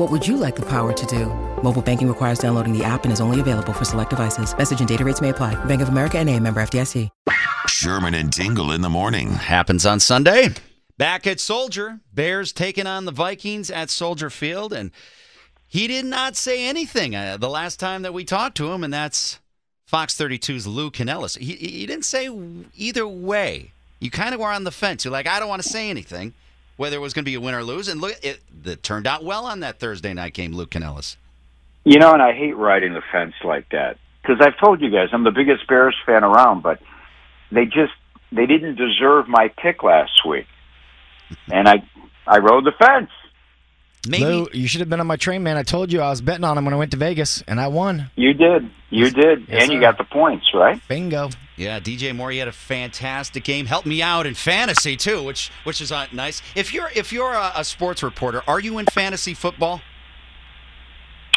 What would you like the power to do? Mobile banking requires downloading the app and is only available for select devices. Message and data rates may apply. Bank of America and a member FDIC. Sherman and Tingle in the morning. Happens on Sunday. Back at Soldier, Bears taking on the Vikings at Soldier Field, and he did not say anything uh, the last time that we talked to him, and that's Fox 32's Lou Canellis. He, he didn't say either way. You kind of were on the fence. You're like, I don't want to say anything, whether it was going to be a win or lose. And look, it, it turned out well on that Thursday night game, Lou Canellis. You know, and I hate riding the fence like that because I've told you guys I'm the biggest Bears fan around, but they just they didn't deserve my pick last week, and I I rode the fence. Maybe Lou, you should have been on my train, man. I told you I was betting on him when I went to Vegas, and I won. You did, you did, Yes, and you got the points, right? Bingo. Yeah, DJ Moore, he had a fantastic game. Helped me out in fantasy too, which which is uh, nice. If you're if you're a, a sports reporter, are you in fantasy football?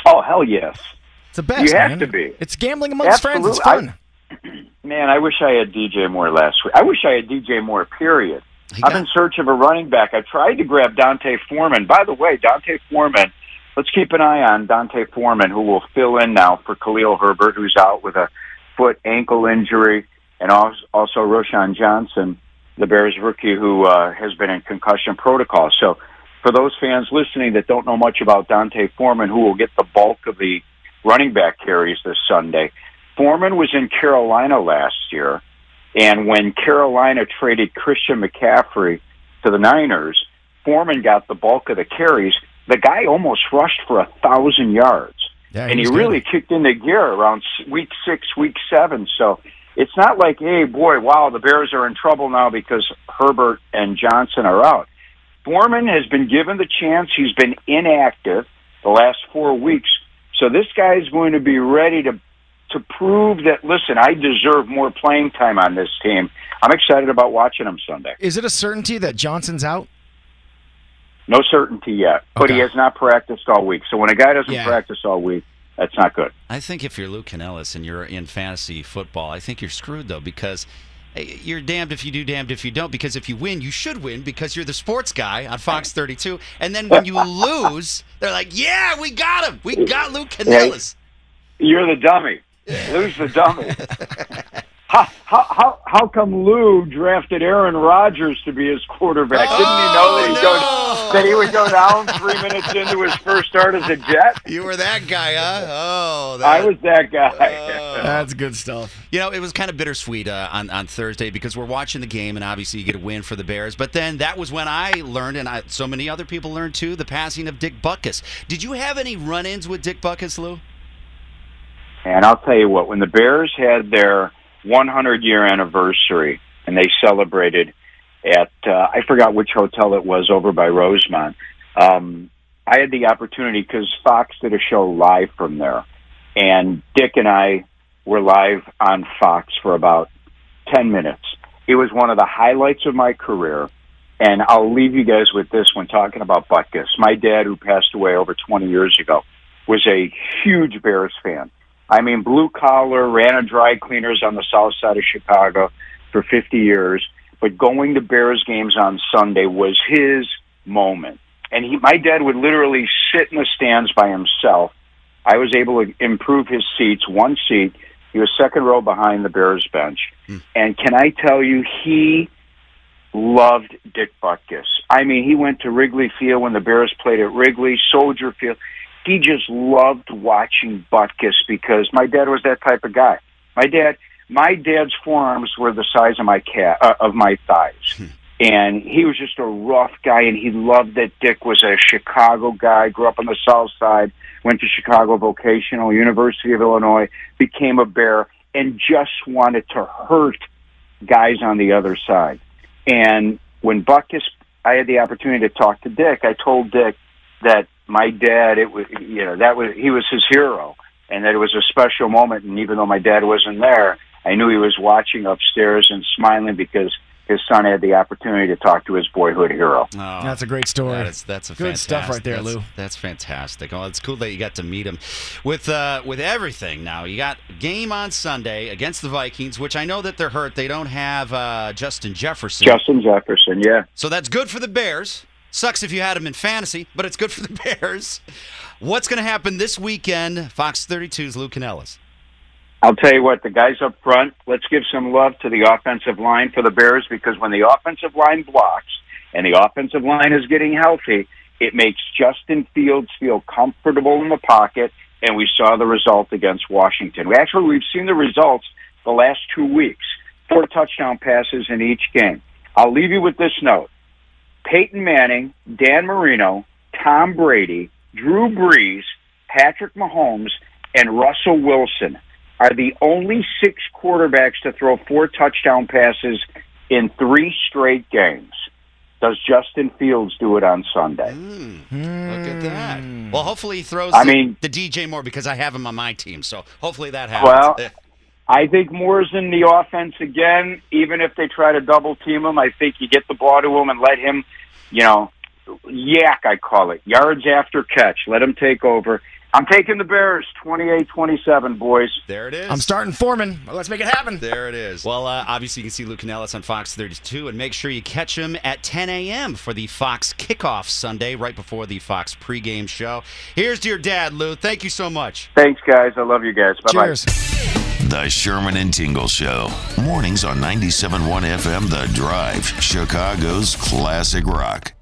Oh hell yes, It's the best. You have man. to be. It's gambling amongst friends. It's Absolutely. fun. man. I wish I had DJ Moore last week. I wish I had DJ Moore. Period. He I'm in search of a running back. I tried to grab D'Onta Foreman. By the way, D'Onta Foreman. Let's keep an eye on D'Onta Foreman, who will fill in now for Khalil Herbert, who's out with a foot ankle injury, and also Roschon Johnson, the Bears rookie, who uh, has been in concussion protocol. So, for those fans listening that don't know much about D'Onta Foreman, who will get the bulk of the running back carries this Sunday, Foreman was in Carolina last year. And when Carolina traded Christian McCaffrey to the Niners, Foreman got the bulk of the carries. The guy almost rushed for a thousand yards, Yeah, and he good. really kicked into gear around week six, week seven. So it's not like, hey, boy, wow, the Bears are in trouble now because Herbert and Johnson are out. Foreman has been given the chance. He's been inactive the last four weeks. So this guy is going to be ready to to prove that listen, I deserve more playing time on this team. I'm excited about watching him Sunday. Is it a certainty that Johnson's out? No certainty yet, but he has not practiced all week. So when a guy doesn't Yeah. practice all week, that's not good. I think if you're Lou Canellis and you're in fantasy football, I think you're screwed though because eh, you're damned if you do, damned if you don't. Because if you win, you should win because you're the sports guy on Fox 32. And then when you lose, they're like, "Yeah, we got him. We got Lou Canellis." You're the dummy. Lou's the dummy. how, how, how, how come Lou drafted Aaron Rodgers to be his quarterback? Didn't he know that, he'd Oh, no. go, that he would go down three minutes into his first start as a Jet? You were that guy, huh? Oh, that, I was that guy. That's good stuff. You know, it was kind of bittersweet uh, on on Thursday because we're watching the game, and obviously you get a win for the Bears. But then that was when I learned, and I, so many other people learned too, the passing of Dick Butkus. Did you have any run-ins with Dick Butkus, Lou? And I'll tell you what, when the Bears had their 100 year anniversary and they celebrated at, uh, I forgot which hotel it was over by Rosemont, um, I had the opportunity because Fox did a show live from there. And Dick and I were live on Fox for about 10 minutes. It was one of the highlights of my career. And I'll leave you guys with this when talking about Butkus. My dad, who passed away over 20 years ago, was a huge Bears fan. I mean, blue collar, ran a dry cleaners on the south side of Chicago for 50 years. But going to Bears games on Sunday was his moment. And he, my dad would literally sit in the stands by himself. I was able to improve his seats, one seat. He was second row behind the Bears bench. Hmm. And can I tell you, he loved Dick Butkus. I mean, he went to Wrigley Field when the Bears played at Wrigley, Soldier Field. He just loved watching Butkus because my dad was that type of guy. My dad, my dad's forearms were the size of my cat uh, of my thighs. And he was just a rough guy, and he loved that Dick was a Chicago guy. Grew up on the South Side, went to Chicago Vocational University of Illinois, became a Bear, and just wanted to hurt guys on the other side. And when Butkus, I had the opportunity to talk to Dick. I told Dick that my dad, it was you know that was he was his hero, and that it was a special moment. And even though my dad wasn't there, I knew he was watching upstairs and smiling because his son had the opportunity to talk to his boyhood hero. Oh, That's a great story. That is, that's a Good stuff right there, that's- Lou. That's fantastic. Oh, it's cool that you got to meet him. With uh, with everything now, you got game on Sunday against the Vikings, which I know that they're hurt. They don't have uh, Justin Jefferson, Justin Jefferson, yeah. so that's good for the Bears. Sucks if you had him in fantasy, but it's good for the Bears. What's going to happen this weekend? Fox 32's Lou Canellis. I'll tell you what, the guys up front, let's give some love to the offensive line for the Bears because when the offensive line blocks and the offensive line is getting healthy, it makes Justin Fields feel comfortable in the pocket, and we saw the result against Washington. Actually we've seen the results the last two weeks. Four touchdown passes in each game. I'll leave you with this note. Peyton Manning, Dan Marino, Tom Brady, Drew Brees, Patrick Mahomes, and Russell Wilson are the only six quarterbacks to throw four touchdown passes in three straight games. Does Justin Fields do it on Sunday? Hmm. Look at that. Hmm. Well, hopefully he throws I the, mean- the DJ Moore because I have him on my team. So hopefully that happens. Well, I think Moore's in the offense again. Even if they try to double team him, I think you get the ball to him and let him, you know, yak, I call it, yards after catch. Let him take over. I'm taking the Bears 28-27, boys. there it is. I'm starting Foreman. Let's make it happen. There it is. Well, uh, obviously, you can see Lou Canellis on Fox 32, and make sure you catch him at 10 a.m. for the Fox kickoff Sunday, right before the Fox pregame show. Here's to your dad, Lou. Thank you so much. Thanks, guys. I love you guys. Bye-bye. Cheers. The Sherman and Tingle Show. Mornings on 97.1 FM The Drive, Chicago's classic rock.